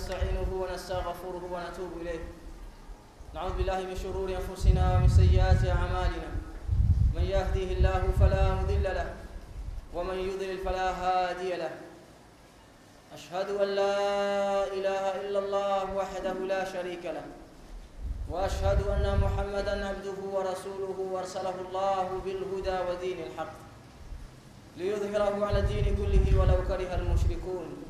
ونستعينه ونستغفره ونتوب إليه. نعوذ بالله من شرور أنفسنا ومن سيئات أعمالنا. من يهديه الله فلا مضل له ومن يضلل فلا هادي له. أشهد أن لا إله إلا الله وحده لا شريك له وأشهد أن محمدا عبده ورسوله وأرسله الله بالهدى ودين الحق ليظهره على الدين كله ولو كره المشركون.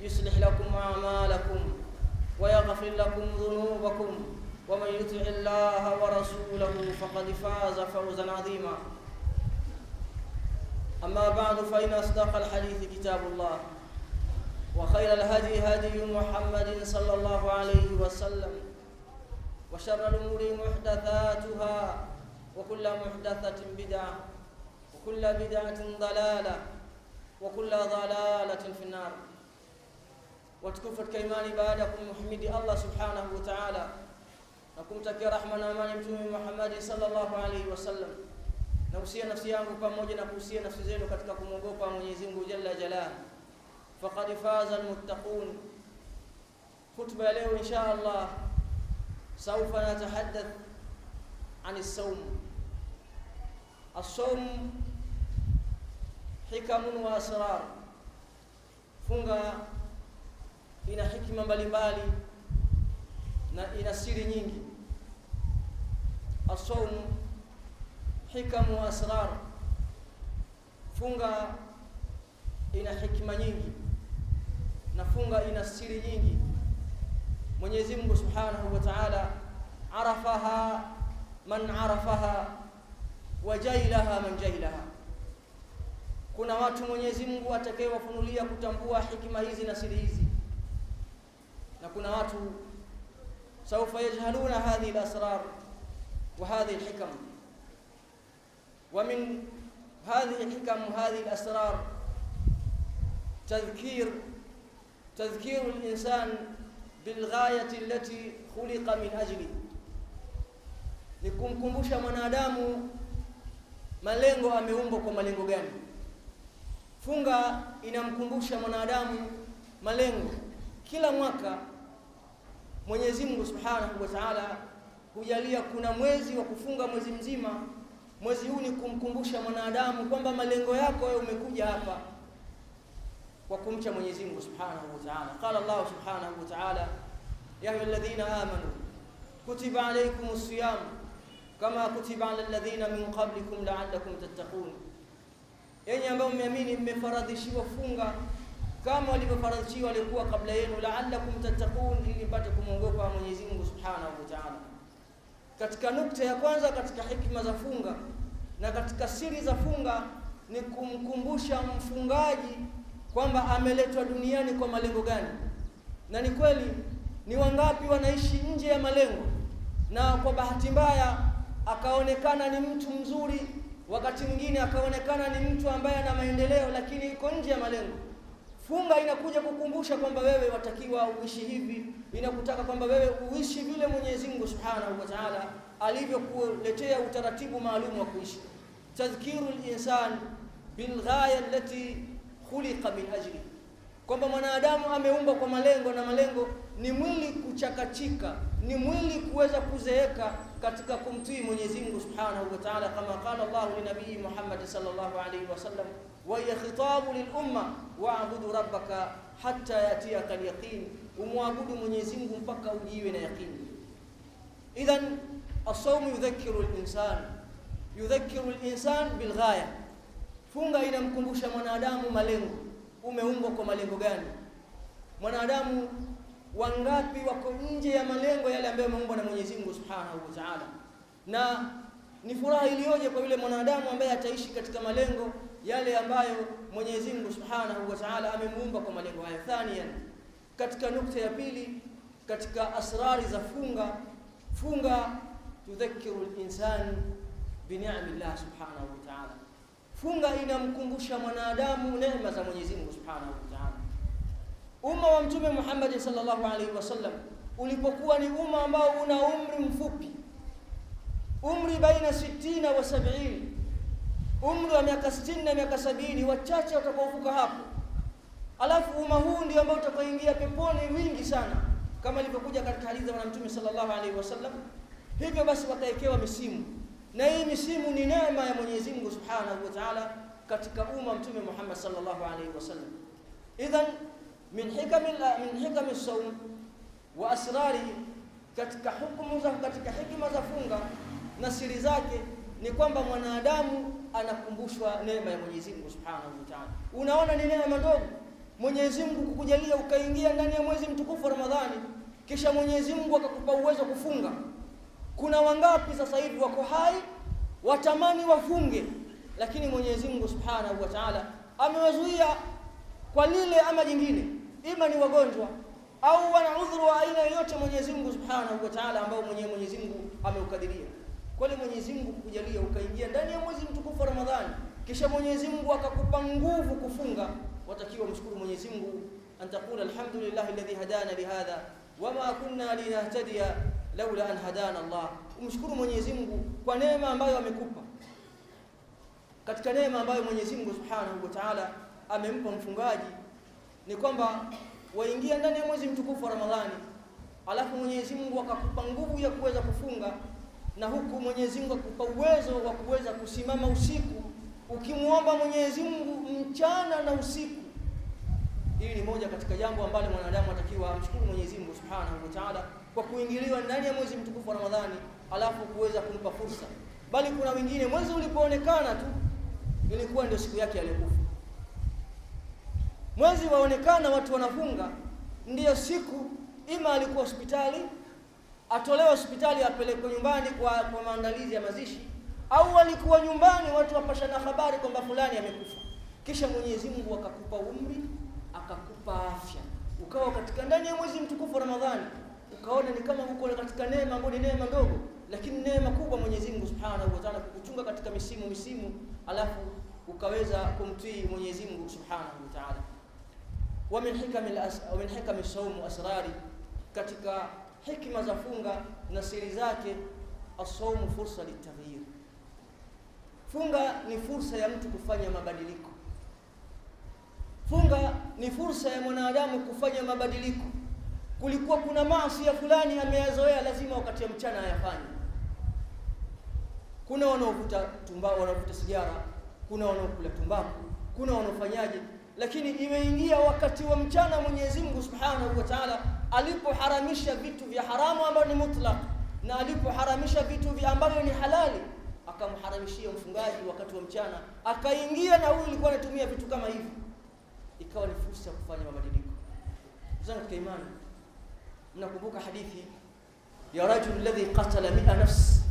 يصلح لكم أعمالكم ويغفر لكم ذنوبكم ومن يطع الله ورسوله فقد فاز فوزا عظيما. أما بعد فإن أصدق الحديث كتاب الله وخير الهدي هدي محمد صلى الله عليه وسلم وشر الأمور محدثاتها وكل محدثة بدعة وكل بدعة ضلالة وكل ضلالة في النار. Watukufu katika imani baada ya kumhimidi Allah subhanahu wa ta'ala na kumtakia rahma na amani mtume Muhammad sallallahu alaihi wasallam na usia nafsi yangu pamoja na kuhusia nafsi zenu katika kumwogopa Mwenyezi Mungu jalla jalal faqad faza almuttaqun khutba ya leo insha Allah سوف نتحدث عن الصوم الصوم حكم واسرار funga ina hikima mbalimbali na ina siri nyingi. Asawm hikamu wa asrar funga ina hikima nyingi na funga ina siri nyingi. Mwenyezi Mungu Subhanahu wa Ta'ala arafaha man arafaha wa jailaha man jailaha. Kuna watu Mwenyezi Mungu atakayewafunulia kutambua hikima hizi na siri hizi na kuna watu saufa yajhaluna hadhihi al-asrar wa hadhihi al-hikam wa min hadhihi al-hikam hadhihi al-asrar تذكير تذكير الإنسان بالغاية التي خلق من أجله ni kumkumbusha mwanadamu malengo ameumbwa kwa malengo gani funga inamkumbusha mwanadamu malengo kila mwaka Mwenyezi Mungu Subhanahu wa Ta'ala hujalia kuna mwezi wa kufunga mwezi mzima. Mwezi huu ni kumkumbusha mwanadamu kwamba malengo yako wewe umekuja hapa kwa kumcha Mwenyezi Mungu Subhanahu wa Ta'ala. Qala Allah Subhanahu wa Ta'ala ya ayyuhalladhina amanu kutiba alaykumus siyam kama kutiba alal ladhina min qablikum la'allakum tattaqun. Yenye ambao mmeamini mmefaradhishiwa funga kama walivyofaradhishiwa waliokuwa kabla yenu la'allakum tattaqun ili mpate kumwogopa Mwenyezi Mungu Subhanahu wa Ta'ala. Katika nukta ya kwanza katika hikma za funga na katika siri za funga ni kumkumbusha mfungaji kwamba ameletwa duniani kwa malengo gani. Na ni kweli ni wangapi wanaishi nje ya malengo na kwa bahati mbaya akaonekana ni mtu mzuri wakati mwingine akaonekana ni mtu ambaye ana maendeleo lakini yuko nje ya malengo funga inakuja kukumbusha kwamba wewe watakiwa uishi hivi. Inakutaka kwamba wewe uishi vile Mwenyezi Mungu Subhanahu wa Ta'ala alivyokuletea utaratibu maalum wa kuishi. Tadhkiru al-insan bil ghaya allati khuliqa min ajli. Kwamba mwanadamu ameumbwa kwa malengo na malengo ni mwili kuchakachika ni mwili kuweza kuzeeka katika kumtii Mwenyezi Mungu Subhanahu wa Ta'ala kama qala Allah linabii muhammadi Muhammad sallallahu alayhi wasallam lil umma wa'budu rabbaka hata yatiaka al-yaqin umwabudu Mwenyezi Mungu mpaka ujiwe na yaqini idhan as-sawm yudhakkiru al-insan yudhakkiru al-insan funga inamkumbusha mwanadamu malengo. Umeumbwa kwa malengo gani? Mwanadamu wangapi wako nje ya malengo yale ambayo ameumbwa na Mwenyezi Mungu Subhanahu wa Ta'ala? Na ni furaha iliyoje kwa yule mwanadamu ambaye ataishi katika malengo yale ambayo Mwenyezi Mungu Subhanahu wa Ta'ala amemuumba kwa malengo haya. Thaniyan katika nukta ya pili katika asrari za funga funga tudhakiru linsan bi llah subhanahu wa taala. Funga inamkumbusha mwanadamu neema za mwenyezi mungu subhanahu wa taala. Umma wa mtume Muhammad sallallahu alaihi wasallam ulipokuwa ni umma ambao una umri mfupi umri baina 60 na 70 umri wa miaka 60 na miaka 70 wachache watakaovuka hapo. Alafu umma huu ndio ambao utakaoingia peponi wingi sana kama ilivyokuja katika hadithi za bwana mtume sallallahu alaihi wasallam. Hivyo basi watawekewa misimu. Na hii misimu ni neema ya Mwenyezi Mungu Subhanahu wa Ta'ala katika umma mtume Muhammad sallallahu alaihi wasallam. Idhan min hikami min hikami saum wa asrari katika hukumu za katika hikima za funga na siri zake ni kwamba mwanadamu anakumbushwa neema ya Mwenyezi Mungu Subhanahu wa Ta'ala. Unaona ni neema ndogo. Mwenyezi Mungu kukujalia ukaingia ndani ya mwezi mtukufu wa Ramadhani kisha Mwenyezi Mungu akakupa uwezo kufunga. Kuna wangapi sasa hivi wako hai watamani wafunge lakini Mwenyezi Mungu Subhanahu wa Ta'ala amewazuia kwa lile ama jingine. Ima ni wagonjwa au wana udhuru wa aina yoyote Mwenyezi Mungu Subhanahu wa Ta'ala ambao mwenyewe Mwenyezi Mungu ameukadiria kwani Mwenyezi Mungu kukujalia ukaingia ndani ya mwezi mtukufu wa Ramadhani? Kisha Mwenyezi Mungu akakupa nguvu kufunga. Watakiwa mshukuru Mwenyezi Mungu. Antakula alhamdulillahi alladhi hadana lihadha wama kunna linahtadiya laula an hadana Allah. Umshukuru Mwenyezi Mungu kwa neema ambayo amekupa. Katika neema ambayo Mwenyezi Mungu Subhanahu wa Ta'ala amempa mfungaji ni kwamba waingia ndani ya mwezi mtukufu wa Ramadhani alafu Mwenyezi Mungu akakupa nguvu ya kuweza kufunga na huku Mwenyezi Mungu akupa uwezo wa kuweza kusimama usiku ukimwomba Mwenyezi Mungu mchana na usiku. Hili ni moja katika jambo ambalo mwanadamu atakiwa amshukuru Mwenyezi Mungu Subhanahu wa Ta'ala kwa kuingiliwa ndani ya mwezi mtukufu wa Ramadhani alafu kuweza kumpa fursa. Bali kuna wengine mwezi ulipoonekana tu ilikuwa ndio siku yake aliyokufa. Mwezi waonekana watu wanafunga ndiyo siku ima alikuwa hospitali atolewe hospitali apelekwe nyumbani kwa, kwa maandalizi ya mazishi. Au alikuwa nyumbani watu wapashana habari kwamba fulani amekufa. Kisha Mwenyezi Mungu akakupa umri akakupa afya. Ukawa katika ndani ya mwezi mtukufu Ramadhani ukaona ni kama uko katika neema ambayo ni neema ndogo lakini neema kubwa Mwenyezi Mungu Subhanahu wa Ta'ala kukuchunga katika misimu misimu alafu ukaweza kumtii Mwenyezi Mungu Subhanahu wa Ta'ala. Wa min hikami wa min hikami sawm asrari katika hikma za funga na siri zake as-sawm fursa litaghyir funga ni fursa ya mtu kufanya mabadiliko. Funga ni fursa ya mwanadamu kufanya mabadiliko. Kulikuwa kuna maasi ya fulani ameyazoea lazima wakati ya mchana ayafanye. Kuna wanaovuta tumbaku wanaovuta sigara kuna wanaokula tumbaku kuna wanaofanyaje lakini imeingia wakati wa mchana Mwenyezi Mungu Subhanahu wa Ta'ala alipoharamisha vitu vya haramu ambavyo ni mutlaq. Na alipoharamisha vitu vya ambavyo ni halali akamharamishia mfungaji wakati wa mchana. Akaingia na huyu alikuwa anatumia vitu kama hivi. Ikawa ni fursa ya kufanya mabadiliko. Zangu katika imani mnakumbuka hadithi ya rajul alladhi qatala mi'a nafs.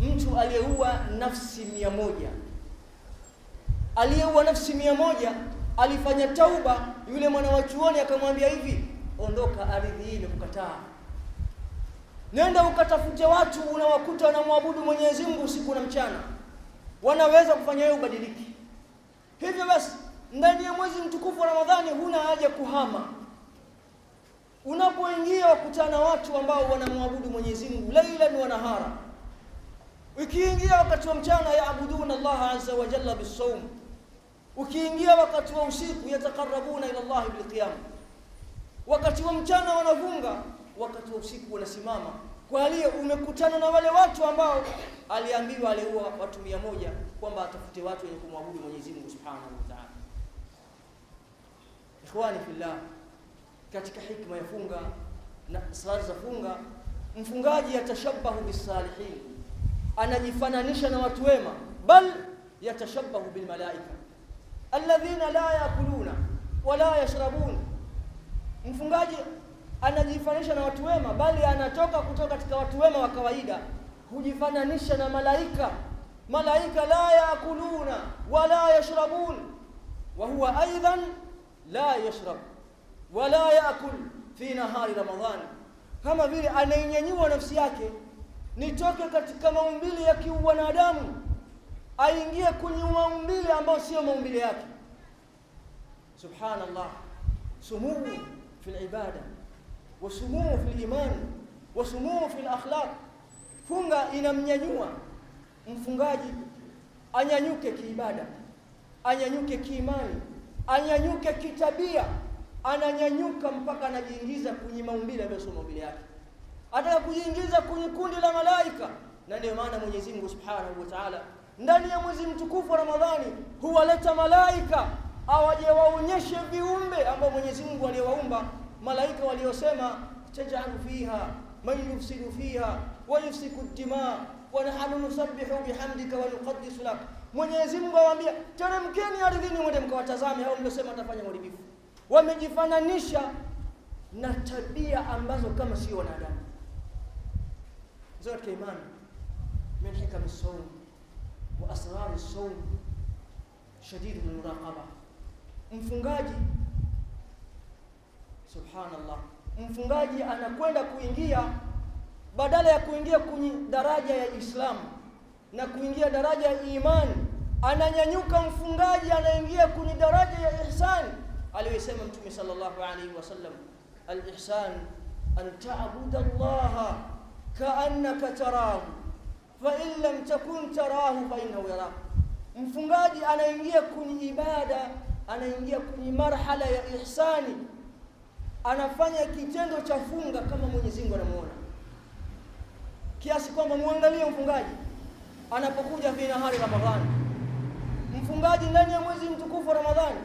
Mtu aliyeua nafsi mia moja. Aliyeua nafsi mia moja alifanya tauba. Yule mwana wa chuoni akamwambia hivi ondoka ardhi hii imekukataa nenda ukatafute watu unawakuta wanamwabudu Mwenyezi Mungu usiku na mchana. Wanaweza kufanya wewe ubadiliki. Hivyo basi ndani ya mwezi mtukufu wa Ramadhani huna haja kuhama. Unapoingia wakutana watu ambao wanamwabudu Mwenyezi Mungu lailan wa nahara. Wakati wa mchana yaabuduna Allah azza wa jalla ukiingia wakati wa usiku yatakarabuna ila Allah bilqiyam wakati wa mchana wanafunga wakati wa usiku wanasimama kwa hiyo umekutana na wale watu ambao aliambiwa aliua watu mia moja kwamba atafute watu wenye kumwabudu Mwenyezi Mungu Subhanahu wa Ta'ala. Ikhwani fillah katika hikma ya funga na sala za funga mfungaji yatashabahu bisalihin anajifananisha na watu wema bal yatashabahu bilmalaika alladhina la yakuluna wala yashrabun. Mfungaji anajifananisha na watu wema bali anatoka kutoka katika watu wema wa kawaida hujifananisha na malaika. Malaika la yakuluna wala yashrabun wa huwa aidan la yashrab wala yakul fi nahari ramadhan. Kama vile anainyanyua nafsi yake nitoke katika maumbile ya kiwanadamu aingie kwenye maumbile ambayo sio maumbile yake. Subhanallah. Sumuu fi libada wa fi limani wa fi lakhlaq funga inamnyanyua mfungaji anyanyuke kiibada anyanyuke kiimani anyanyuke kitabia ananyanyuka mpaka anajiingiza kwenye maumbile ambayo sio maumbile yake. Ataka kujiingiza kwenye kundi la malaika na ndio maana Mwenyezi Mungu Subhanahu wa ndani ya mwezi mtukufu wa Ramadhani huwaleta malaika awaje waonyeshe viumbe ambao Mwenyezi Mungu aliyowaumba malaika waliosema tajalu fiha man yufsidu fiha wa yufsiku dima wa nahnu nusabbihu bihamdika wa nuqaddisu lak. Mwenyezi Mungu awaambia teremkeni ardhini mwende mkawatazame hao mliosema watafanya uharibifu. Wamejifananisha na tabia ambazo kama sio wanadamu. Zote imani min hikam as-sawm wa asrar as-sawm shadid al-muraqaba mfungaji subhanallah. Mfungaji anakwenda kuingia badala ya kuingia kwenye daraja ya Islamu na kuingia daraja ya imani ananyanyuka mfungaji anaingia kwenye daraja ya ihsani aliyosema mtume sallallahu alaihi wasallam al-ihsan an ta'budu Allah ka'annaka tarahu fa in lam takun tarahu fa innahu yarak mfungaji anaingia kwenye ibada anaingia kwenye marhala ya ihsani anafanya kitendo cha funga kama Mwenyezi Mungu anamuona. Kiasi kwamba muangalie mfungaji anapokuja fi nahari Ramadhani. Mfungaji ndani ya mwezi mtukufu wa Ramadhani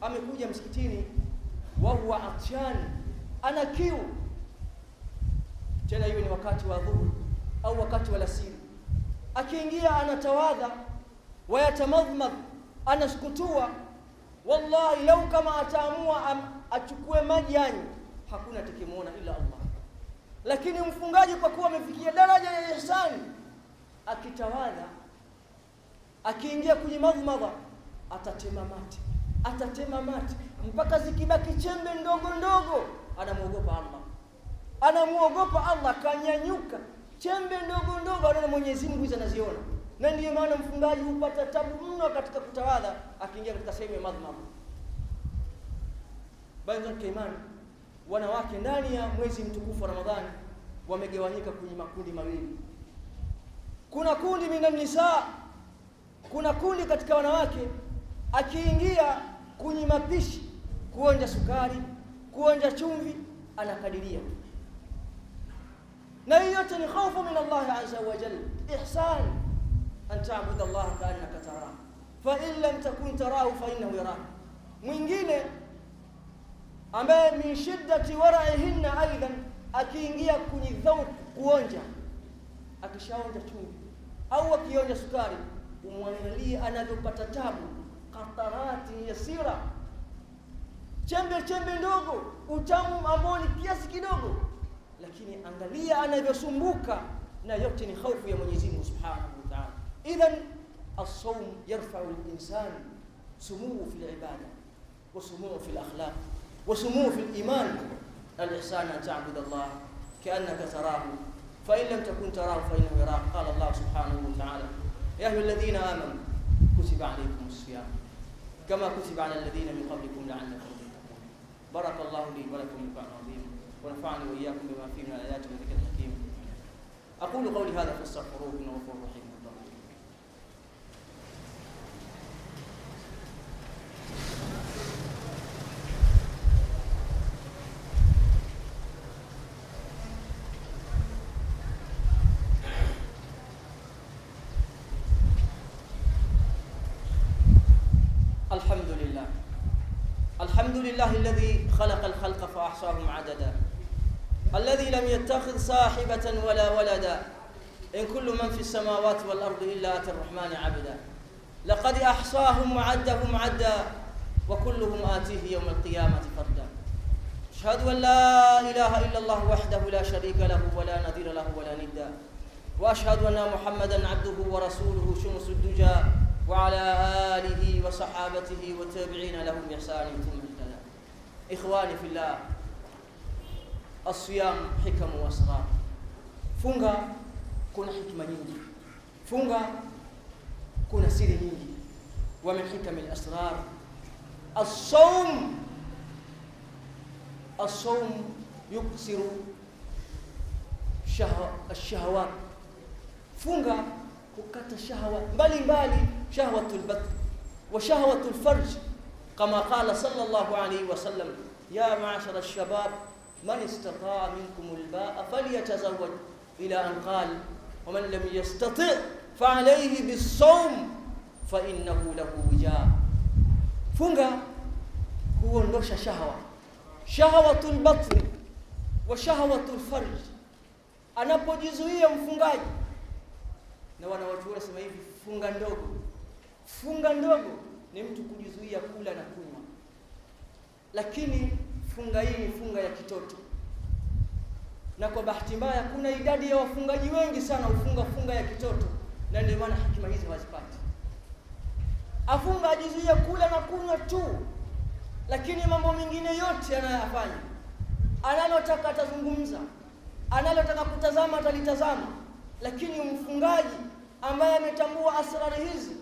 amekuja msikitini wa huwa atshan ana kiu. Tena hiyo ni wakati wa dhuhuri au wakati wa alasiri akiingia anatawadha wayatamadhmadh anasukutua wallahi lau kama ataamua achukue maji yani hakuna atakimwona ila Allah. Lakini mfungaji kwa kuwa amefikia daraja ya ihsani akitawadha akiingia kwenye madhmadha atatema mate atatema mate. Mpaka zikibaki chembe ndogo ndogo anamwogopa Allah. Anamwogopa Allah kanyanyuka chembe ndogo ndogo anaona Mwenyezi Mungu hizo anaziona. Na ndiyo maana mfungaji hupata tabu mno katika kutawadha akiingia katika sehemu ya madhmadha baadhi ya imani wanawake ndani ya mwezi mtukufu wa Ramadhani wamegawanyika kwenye makundi mawili. Kuna kundi minan nisa kuna kundi katika wanawake akiingia kwenye mapishi kuonja sukari kuonja chumvi anakadiria. na hiyo yote ni khaufu min Allah azza wa jalla ihsan an ta'budu Allah ka'annaka tarahu fa in lam takun tarahu fa innahu yarak mwingine ambaye min shiddati wara'ihinna aidan akiingia kwenye dhauq kuonja akishaonja chumvi au akionja sukari umwangalie anavyopata tabu qatarati yasira chembe chembe ndogo utamu ambao ni kiasi kidogo lakini angalia anavyosumbuka na yote ni hofu ya Mwenyezi Mungu Subhanahu wa Ta'ala idhan as-sawm yarfa'u al-insan sumuhu fi al-ibada wa sumuhu fi al-akhlaq wa sumuhu fi al-iman al-ihsan an ta'budu Allah ka'annaka tarahu fa in lam takun tarahu fa innahu yarak qala Allah subhanahu wa ta'ala ya ayyuhalladhina amanu kutiba alaykumus siyam kama kutiba ala alladhina min qablikum la'allakum tattaqun barakallahu li wa lakum bi azim ونفعني وإياكم بما فيه من الآيات والذكر الحكيم. أقول قولي هذا فاستغفروه إنه غفور رحيم الحمد لله. الحمد لله الذي خلق الخلق فأحصاهم عددا. الذي لم يتخذ صاحبة ولا ولدا. إن كل من في السماوات والأرض إلا أتى الرحمن عبدا. لقد أحصاهم وعدهم عدا وكلهم آتيه يوم القيامة فردا. أشهد أن لا إله إلا الله وحده لا شريك له ولا نظير له ولا ندا. وأشهد أن محمدا عبده ورسوله شمس الدجى وعلى آله وصحابته والتابعين لهم بإحسان ثم اهتدى. إخواني في الله asiyam hikamu wasrar, funga kuna hikma nyingi, funga kuna siri nyingi. Wa min hikami al-asrar as-sawm, as-sawm yuksiru ash-shahawat, funga kukata shahwa mbalimbali, shahwatul batn wa shahwatul farj, kama qala sallallahu alayhi wasallam, ya ma'shara ash-shabab man istata'a minkum albaa falyatazawaj ila an qala wa man lam yastati' fa alayhi bis-sawm fa innahu lahu wija. Funga huondosha shahwa, shahwatul batn wa shahwatul farj. Anapojizuia mfungaji na wanawachuoni wanasema hivi, funga ndogo. Funga ndogo ni mtu kujizuia kula na kunywa, lakini funga hii ni funga ya kitoto, na kwa bahati mbaya kuna idadi ya wafungaji wengi sana hufunga funga ya kitoto, na ndio maana hikima hizi hawazipati. Afunga ajizuia kula na kunywa tu, lakini mambo mengine yote anayoyafanya, analotaka atazungumza, analotaka kutazama atalitazama lakini mfungaji ambaye ametambua asrari hizi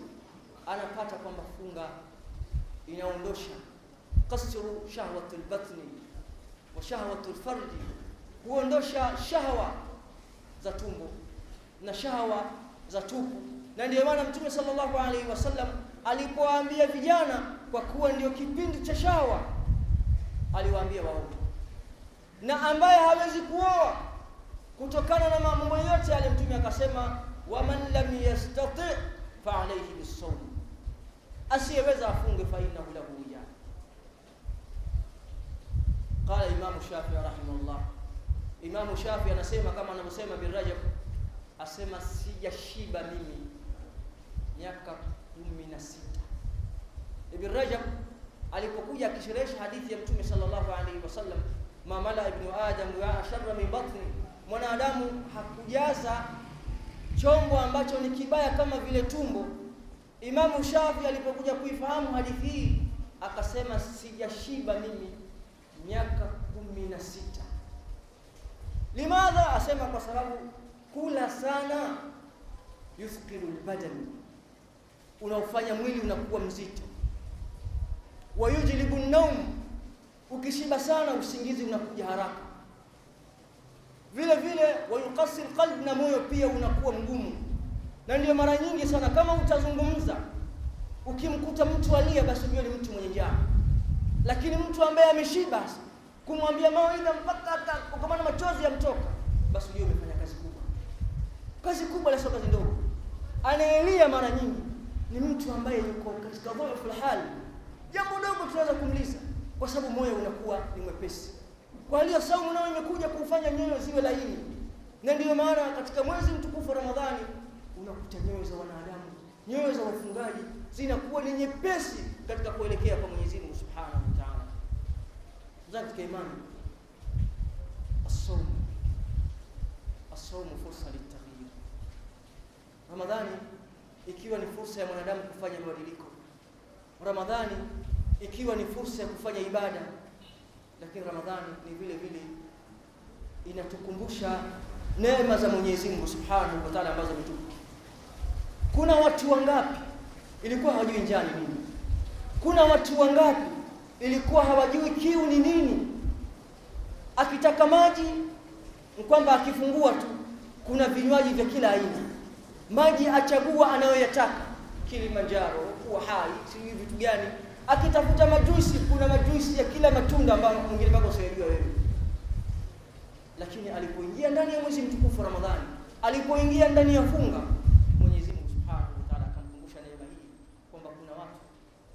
anapata kwamba funga inaondosha kasru shahwatul batni wa shahwatul farji, huondosha shahwa za tumbo na shahwa za tupu. Na ndio maana Mtume sallallahu alaihi wasallam alipowaambia vijana, kwa kuwa ndio kipindi cha shahwa, aliwaambia waoe, na ambaye hawezi kuoa kutokana na mambo yote yale, Mtume akasema waman lam yastati fa alayhi bisawm, asiyeweza afunge fa innahu lahu wija. Qala Imamu Shafii rahimahullah, Imamu Shafii anasema kama anavyosema Ibn Rajab, asema sijashiba mimi miaka kumi na sita. Ibn Rajab alipokuja akisherehesha hadithi ya Mtume sallallahu alaihi wasallam, mamala ibnu adam wa sharra min batni mwanadamu hakujaza chombo ambacho ni kibaya kama vile tumbo. Imamu Shafi alipokuja kuifahamu hadithi hii akasema, sijashiba mimi miaka kumi na sita. Limadha? Asema kwa sababu kula sana yuthqilu lbadani, unaofanya mwili unakuwa mzito. Wa yujlibu naum, ukishiba sana usingizi unakuja haraka vile vile wayukasi qalb, na moyo pia unakuwa mgumu. Na ndio mara nyingi sana kama utazungumza, ukimkuta mtu alia, basi ujue ni mtu mwenye njaa. Lakini mtu ambaye ameshiba, kumwambia mawaidha mpaka ukamana machozi yamtoka, basi ujue umefanya kazi kubwa. Kazi kubwa la kazi ndogo. Anaelia mara nyingi ni mtu ambaye yuko katika dhaifu hali, jambo dogo tunaweza kumliza, kwa sababu moyo unakuwa ni mwepesi kwa hiyo saumu nayo imekuja kufanya nyoyo ziwe laini, na ndiyo maana katika mwezi mtukufu wa Ramadhani unakuta nyoyo za wanadamu, nyoyo za wafungaji zinakuwa ni nyepesi katika kuelekea kwa Mwenyezi Mungu Subhanahu Ta'ala. Katika imani, as-sawm as-sawm fursa litaghyir. Ramadhani ikiwa ni fursa ya mwanadamu kufanya mabadiliko, Ramadhani ikiwa ni fursa ya kufanya ibada lakini Ramadhani ni vile vile inatukumbusha neema za Mwenyezi Mungu Subhanahu wa Ta'ala ambazo ametupa. Kuna watu wangapi ilikuwa hawajui njaa ni nini? Kuna watu wangapi ilikuwa hawajui kiu ni nini? Akitaka maji kwamba akifungua tu kuna vinywaji vya kila aina, maji achagua anayoyataka, Kilimanjaro, kuwa hai, sijui vitu gani akitafuta majuisi, kuna majuisi ya kila matunda ambayo mwingine bado usiyajua wewe. Lakini alipoingia ndani ya mwezi mtukufu Ramadhani, alipoingia ndani ya funga,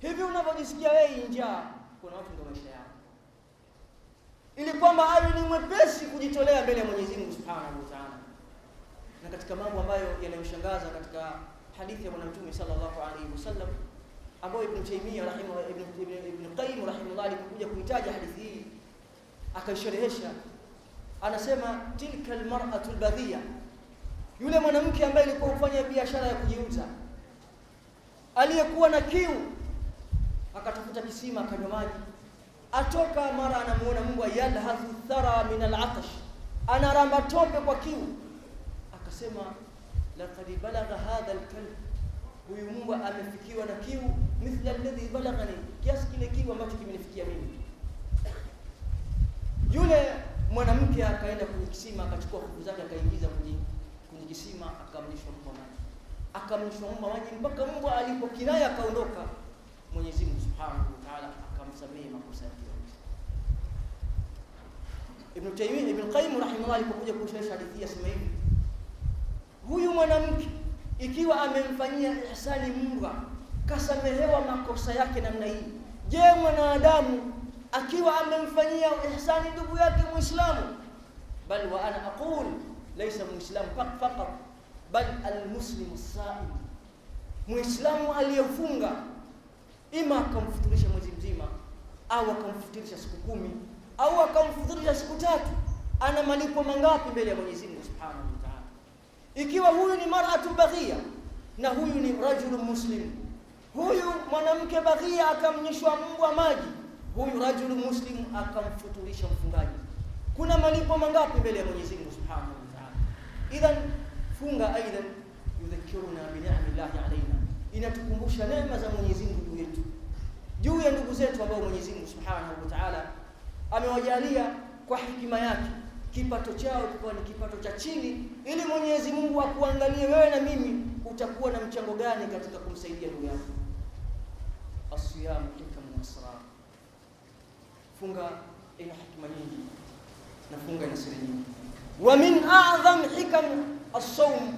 hivi unavyojisikia wewe njaa, kuna watu ndio maisha yao, ili kwamba awe ni mwepesi kujitolea mbele ya Mwenyezi Mungu Subhanahu wa Ta'ala. Na katika mambo ambayo yanayoshangaza katika hadithi ya Bwana Mtume sallallahu alaihi wasallam ambayo Ibn Taymiyyah rahimahu Ibn, Ibn, Ibn Qayyim rahimahullah alikuja kuitaja hadithi hii akaisherehesha, anasema tilka almar'atu albadhiya, yule mwanamke ambaye alikuwa hufanya biashara ya kujiuza, aliyekuwa na kiu akatafuta kisima akanywa maji, atoka mara anamuona Mungu yalhadhu thara min alatash. Anaramba tope kwa kiu. Akasema laqad balagha hadha alkalb. Huyu Mungu amefikiwa na kiu mithla alladhi balaghani kiasi kile kiu ambacho kimenifikia mimi. Yule mwanamke akaenda kwenye kisima akachukua kuku zake akaingiza kwenye kwenye kisima akamlishwa mbwa maji. Akamlishwa mbwa maji mpaka mbwa alipokinaya akaondoka. Mwenyezi Subhanahu wa akamsamehe makosa yake yote. Ibn Taymiyyah Ibn alipokuja kusherehesha hadithi asema hivi huyu mwanamke ikiwa amemfanyia ihsani mbwa kasamehewa makosa yake namna hii je mwanadamu akiwa amemfanyia ihsani ndugu yake muislamu? Bal wa ana aqul laysa muislam faqat bal almuslimu saim muislamu aliyefunga ima akamfuturisha mwezi mzima au akamfuturisha siku kumi au akamfuturisha siku tatu ana malipo mangapi mbele ya Mwenyezi Mungu Subhanahu wa Ta'ala? Ikiwa huyu ni mar'atu baghia na huyu ni rajulu muslim huyu mwanamke baghia akamnyeshwa mbwa maji huyu rajulu muslim akamfuturisha mfungaji. Kuna malipo mangapi mbele ya Mwenyezi Mungu Subhanahu wa Ta'ala? Idhan funga aidan yudhakiruna bi ni'amillahi alaina inatukumbusha neema za Mwenyezi Mungu juu yetu. Juu ya ndugu zetu ambao Mwenyezi Mungu Subhanahu wa Ta'ala amewajalia kwa hikima yake kipato chao kikiwa ni kipato cha chini ili Mwenyezi Mungu akuangalie wewe na mimi utakuwa na mchango gani katika kumsaidia ndugu yako asiyamu hikamu nasra funga ina hikma nyingi na funga ina siri nyingi. Wa min a'dham hikam as-sawm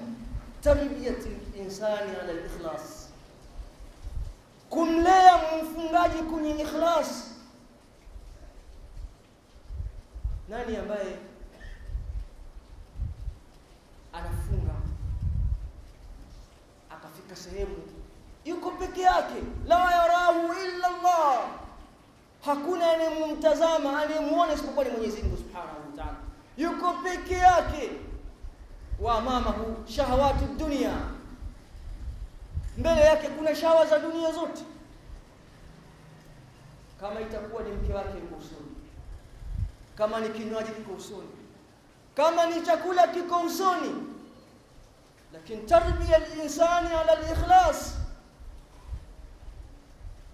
tarbiyatu al-insani ala al-ikhlas kumlea mfungaji kwenye ikhlas. Nani ambaye anafunga akafika sehemu yuko peke yake? La yarahu illa Allah. Hakuna anayemtazama anayemwona isipokuwa ni Mwenyezi Mungu Subhanahu wa Ta'ala. Yuko peke yake. Wa mamahu shahawatu dunia mbele yake kuna shawa za dunia zote. Kama itakuwa ni mke wake yuko usoni kama ni kinywaji kiko usoni kama ni chakula kiko usoni lakini tarbia al-insani ala al-ikhlas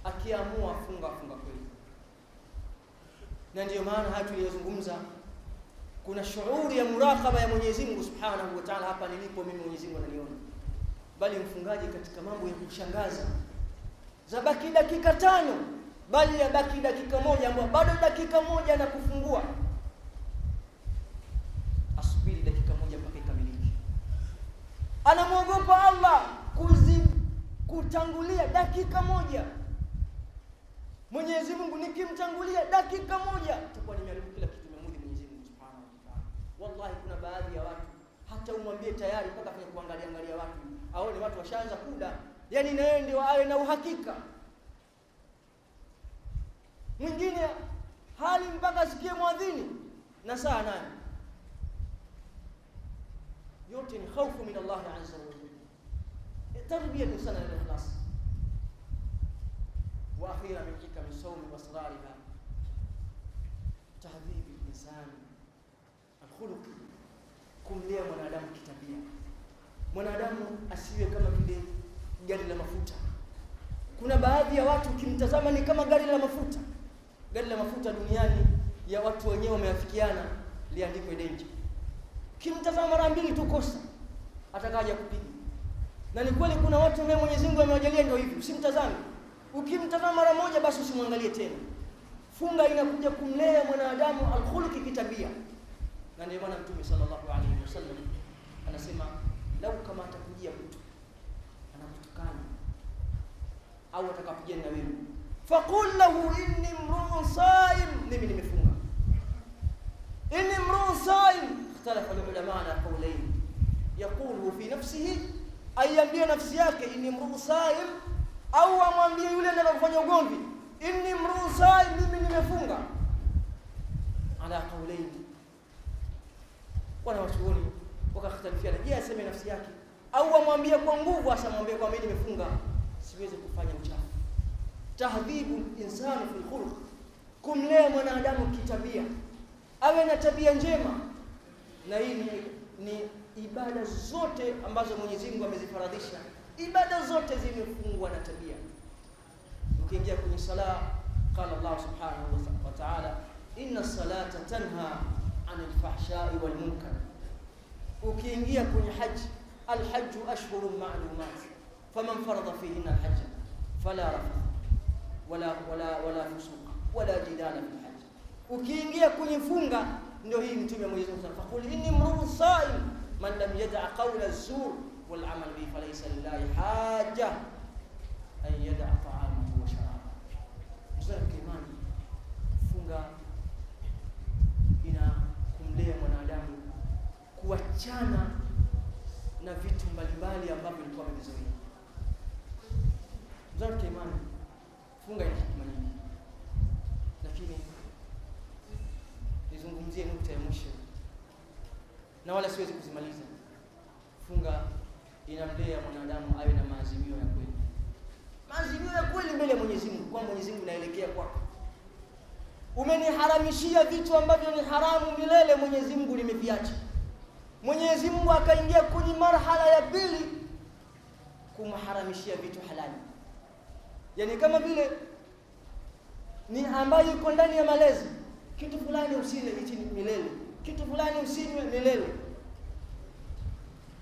akiamua funga funga kweli. Na ndiyo maana haya tuliyozungumza kuna shughuli ya muraqaba ya Mwenyezi Mungu Subhanahu wa Ta'ala hapa nilipo mimi Mwenyezi Mungu ananiona bali mfungaji katika mambo ya kushangaza. Zabaki dakika tano bali yabaki dakika moja ambayo bado dakika moja na kufungua. Asubiri dakika moja mpaka ikamilike. Anamwogopa Allah kuzi kutangulia dakika moja. Mwenyezi Mungu nikimtangulia dakika moja takuwa nimeharibu kila kitu Mwenyezi Mungu Subhanahu wa Ta'ala. Wallahi kuna baadhi ya watu hata umwambie tayari mpaka afanye kuangalia aone watu washaanza kula. Yani na yeye ndio awe na uhakika. Mwingine hali mpaka asikie mwadhini. Na saa nane. Yote ni khaufu min Allah azza wa jalla. Tarbia insana al-ikhlas wa akhira min hikam as-sawm wa asrariha tahdhib al-insan al-khuluq. Kumlea mwanadamu kitabia mwanadamu asiwe kama vile gari la mafuta. Kuna baadhi ya watu ukimtazama ni kama gari la mafuta. Gari la mafuta duniani ya watu wenyewe wameafikiana liandikwe danger. Kimtazama mara mbili tu kosa atakaja kupiga. Na ni kweli kuna watu ambao Mwenyezi Mungu amewajalia ndio hivi usimtazame. Ukimtazama mara moja basi usimwangalie tena. Funga inakuja kumlea mwanadamu alkhuluki kitabia. Na ndio maana mtume sallallahu alaihi wasallam anasema lau kama atakujia mtu anakutukana au atakapigana na wewe faqul lahu inni mru'un saim. Mimi nimefunga. Inni mru'un saim. Ikhtalafa ulama ala qawlayn. Yaqulu fi nafsihi ayambia nafsi yake inni mru'un saim. Au amwambie yule anayefanya ugomvi inni mru'un saim mimi nimefunga. Ala qawlayn. Wana wachuoni wakakhtalifiana je aseme nafsi yake au amwambie kwa nguvu asamwambie kwa mimi nimefunga siwezi kufanya uchafu tahdhibu insani fil khuluq kumlea mwanadamu kitabia, awe na tabia njema, na hii ni, ni ibada zote ambazo Mwenyezi Mungu amezifaradhisha. Ibada zote zimefungwa na tabia. Ukiingia kwenye sala, qala Allah subhanahu wa ta'ala, inna salata tanha anil fahshai wal munkar. Ukiingia kwenye haji, alhajju ashhurun ma'lumat faman farada fihinna alhajja fala rafath wala wala wala fusuq wala jidala fil hajj. Ukiingia kwenye funga, ndio hii mtume Mwenyezi Mungu faqul inni mru'un sa'im man lam yada' qawla az-zur wal 'amal bi falaysa lillahi haja an yada'a ta'amahu wa sharabahu. Mzee kimani, funga kuachana na vitu mbalimbali ambavyo ilikuwa amevizoea. Mzee kimani, funga ina hikima nyingi, lakini nizungumzie nukta ya mwisho na wala siwezi kuzimaliza. Funga inamlea mwanadamu awe na maazimio ya kweli, maazimio ya kweli mbele ya Mwenyezi Mungu, kwa Mwenyezi Mungu naelekea kwako. Umeniharamishia vitu ambavyo ni haramu milele, Mwenyezi Mungu nimeviacha. Mwenyezi Mungu akaingia kwenye marhala ya pili, kumharamishia vitu halali, yaani kama vile ni ambayo iko ndani ya malezi kitu fulani usile hichi milele, kitu fulani usinywe milele.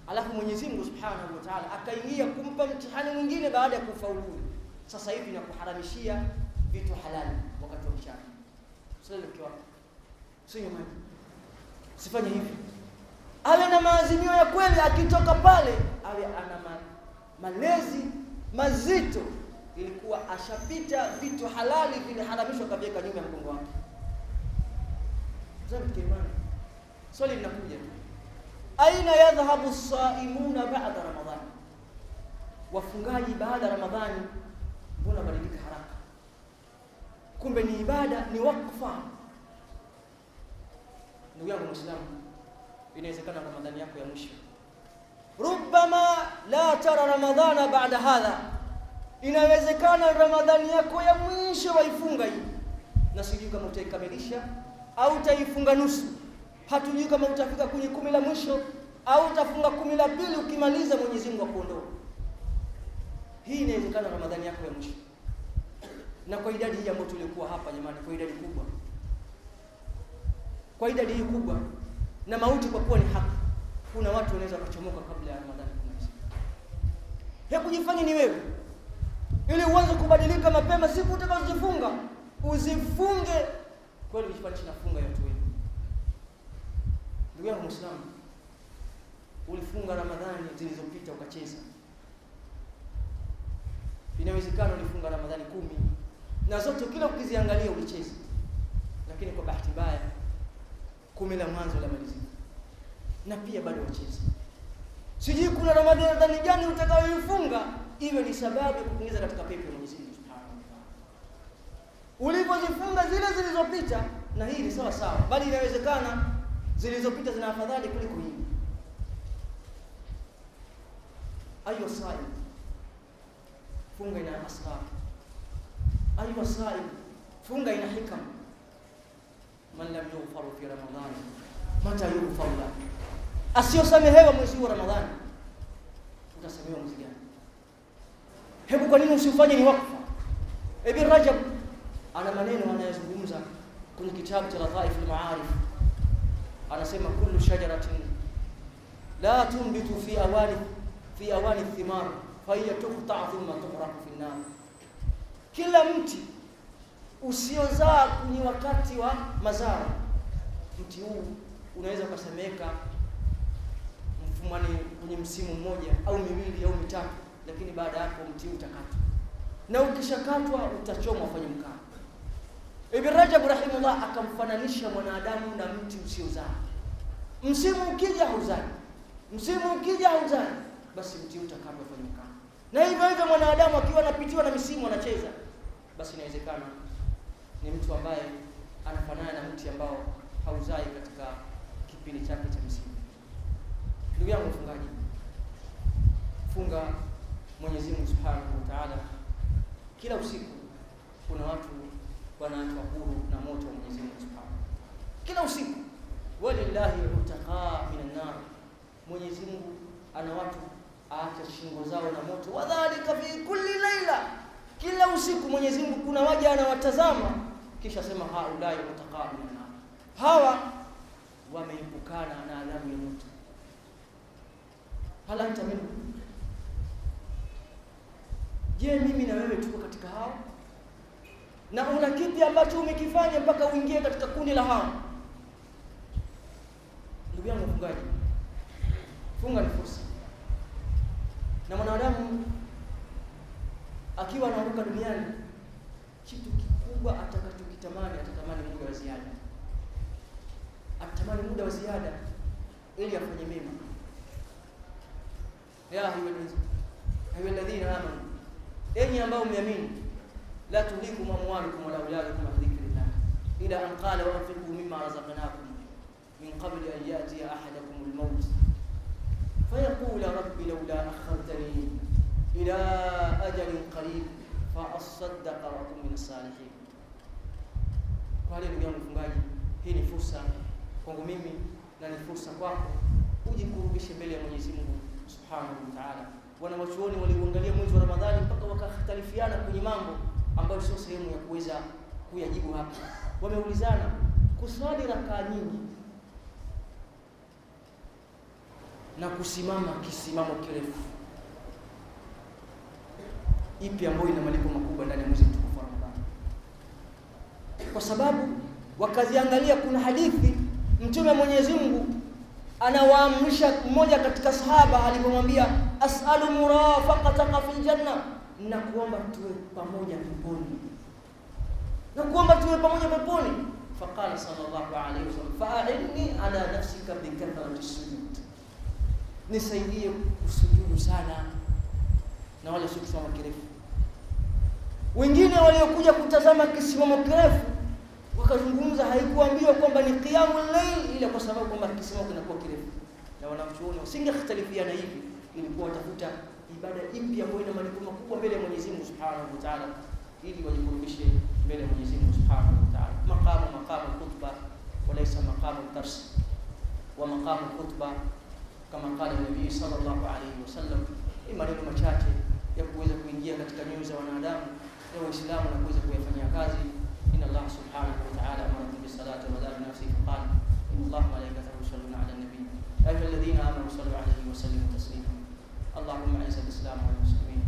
Alafu Mwenyezi Mungu Subhanahu wa Ta'ala akaingia kumpa mtihani mwingine baada ya kufaulu. Sasa hivi na kuharamishia vitu halali wakati wa mchana. Usile mke wako. Usinywe maji. Usifanye hivi. Awe na maazimio ya kweli akitoka pale awe ana malezi mazito ilikuwa ashapita vitu halali viliharamishwa kaviweka nyuma ya mgongo wake. Imani. Swali linakuja, aina yadhhabu saimuna baada Ramadhani, wafungaji baada ya Ramadhani mbona badilika haraka? Kumbe ni ibada, ni wakfa. Ndugu yangu Muislamu, inawezekana Ramadhani yako ya mwisho, rubbama la tara ramadhana baada hadha, inawezekana Ramadhani yako ya mwisho waifunga hii, na sijui kama utaikamilisha au utaifunga nusu. Hatujui kama utafika kwenye kumi la mwisho au utafunga kumi la pili, ukimaliza Mwenyezi Mungu akuondoa. Hii inawezekana Ramadhani yako ya mwisho, na kwa idadi hii ambayo tulikuwa hapa jamani, kwa idadi kubwa, kwa idadi hii kubwa, na mauti kwa kuwa ni haki, kuna watu wanaweza wakachomoka kabla ya Ramadhani kumalizika. Hebu jifanye ni wewe, ili uanze kubadilika mapema, siku utakazozifunga uzifunge kweli kifanishi nafunga watu wengi. Ndugu yangu Muislamu, ulifunga Ramadhani zilizopita ukacheza. Inawezekana ulifunga Ramadhani kumi na zote kila ukiziangalia ulicheza, lakini kwa bahati mbaya kumi la mwanzo la malizika na pia bado wacheza. Sijui kuna Ramadhani gani utakayoifunga iwe ni sababu ya kukuingiza katika pepo ya Mwenyezi Mungu Subhanahu. Ulivyozifunga zile zilizopita na hii ni sawa sawa, bali inawezekana zilizopita zina afadhali kuliko hii. Ayo sai funga ina asrar. Ayo sai funga ina hikam. Man lam yughfaru fi Ramadhan mata yughfaru la asiyosamehewa mwezi wa Ramadhani utasamehewa mwezi gani? Hebu kwa nini usifanye ni wakfa? Ibn Rajab ana maneno anayozungumza kwenye kitabu cha Lataif al-Ma'arif, anasema kullu shajaratin la tunbitu fi awani fi awani thimar fa hiya tuqta thumma tuhraqu fi an-nar, kila mti usiozaa ni wakati wa mazao, mti huu unaweza ukasemeka mfumani kwenye msimu mmoja au miwili au mitatu, lakini baada hapo mti huu utakatwa, na ukishakatwa utachomwa kwenye mkaa. Ibn Rajab rahimahullah akamfananisha mwanadamu na mti usiozaa. Msimu ukija hauzai, msimu ukija hauzai, basi mti utakatwa kwenye mkaa. Na hivyo hivyo mwanadamu akiwa anapitiwa na misimu anacheza, basi inawezekana mtu ambaye anafanana na mti ambao hauzai katika kipindi chake cha msimu. Ndugu yangu mfungaji, funga Mwenyezi Mungu Subhanahu wa Ta'ala, kila usiku kuna watu wanaachwa huru na moto wa Mwenyezi Mungu Subhanahu. Kila usiku walillahi utaqa minan nar, Mwenyezi Mungu ana watu aacha shingo zao na moto. Wadhalika fi kulli laila, kila usiku Mwenyezi Mungu kuna waja anawatazama kisha sema haulai utaqa hawa wameepukana na adhabu ya moto. Hal anta minhum, je, mimi na wewe tuko katika hao? Na una kipi ambacho umekifanya mpaka uingie katika kundi la hao? Ndugu yangu mfungaji, funga ni fursa, na mwanadamu akiwa anaondoka duniani, kitu kikubwa atakachokitamani, atatamani muda wa ziada, atatamani muda wa ziada ili afanye mema. ya ayuha alladhina amanu, enyi ambao mmeamini, la tulikum amwalukum wala auladukum an dhikrillah ila an qala wa anfiqu mimma razaqnakum min qabli an yatiya ahadakum almaut lawla akhartani ila ajalin qarib fa asaddaqa wa akun min as-salihin. Kwa hiyo ndugu yangu mfungaji, hii ni fursa kwangu mimi na ni fursa kwako ujikurubishe mbele ya Mwenyezi Mungu Subhanahu wa Ta'ala. Wanawachuoni waliuangalia mwezi wa Ramadhani mpaka wakakhtalifiana kwenye mambo ambayo sio sehemu ya kuweza kuyajibu hapa. Wameulizana kuswali rakaa nyingi na kusimama kisimamo kirefu, ipi ambayo ina malipo makubwa ndani ya mwezi mtukufu? Kwa sababu wakaziangalia, kuna hadithi Mtume wa Mwenyezi Mungu anawaamrisha mmoja katika sahaba alipomwambia as'alu murafaqataka fil janna, na kuomba tuwe pamoja peponi, na kuomba tuwe pamoja peponi. Faqala sallallahu alayhi wasallam fa'inni ala nafsika bikathrati sujud, nisaidie kusujudu sana na wale sio kusimama kirefu. Wengine waliokuja kutazama kisimamo kirefu wakazungumza haikuambiwa kwamba ni qiyamul layl, ila kwa sababu kwamba kisimamo kinakuwa kirefu, na wanachuoni wasingekhtalifiana hivi, ilikuwa watafuta ibada ipi ambayo ina malipo makubwa mbele ya Mwenyezi Mungu Subhanahu wa Ta'ala, ili wajikurubishe mbele ya Mwenyezi Mungu Subhanahu wa Ta'ala. Maqamu maqamu khutba walaysa maqamu dars wa maqamu khutba kama qala Nabii sallallahu alayhi wasallam, ni maneno machache ya kuweza kuingia katika nyoyo za wanadamu na Waislamu na kuweza kuyafanyia kazi. إن الله سبحانه وتعالى أمركم بالصلاة وبدأ بنفسه فقال إن الله وملائكته يصلون على النبي. يا أيها الذين آمنوا صلوا عليه وسلموا تسليما. اللهم أعز الإسلام والمسلمين.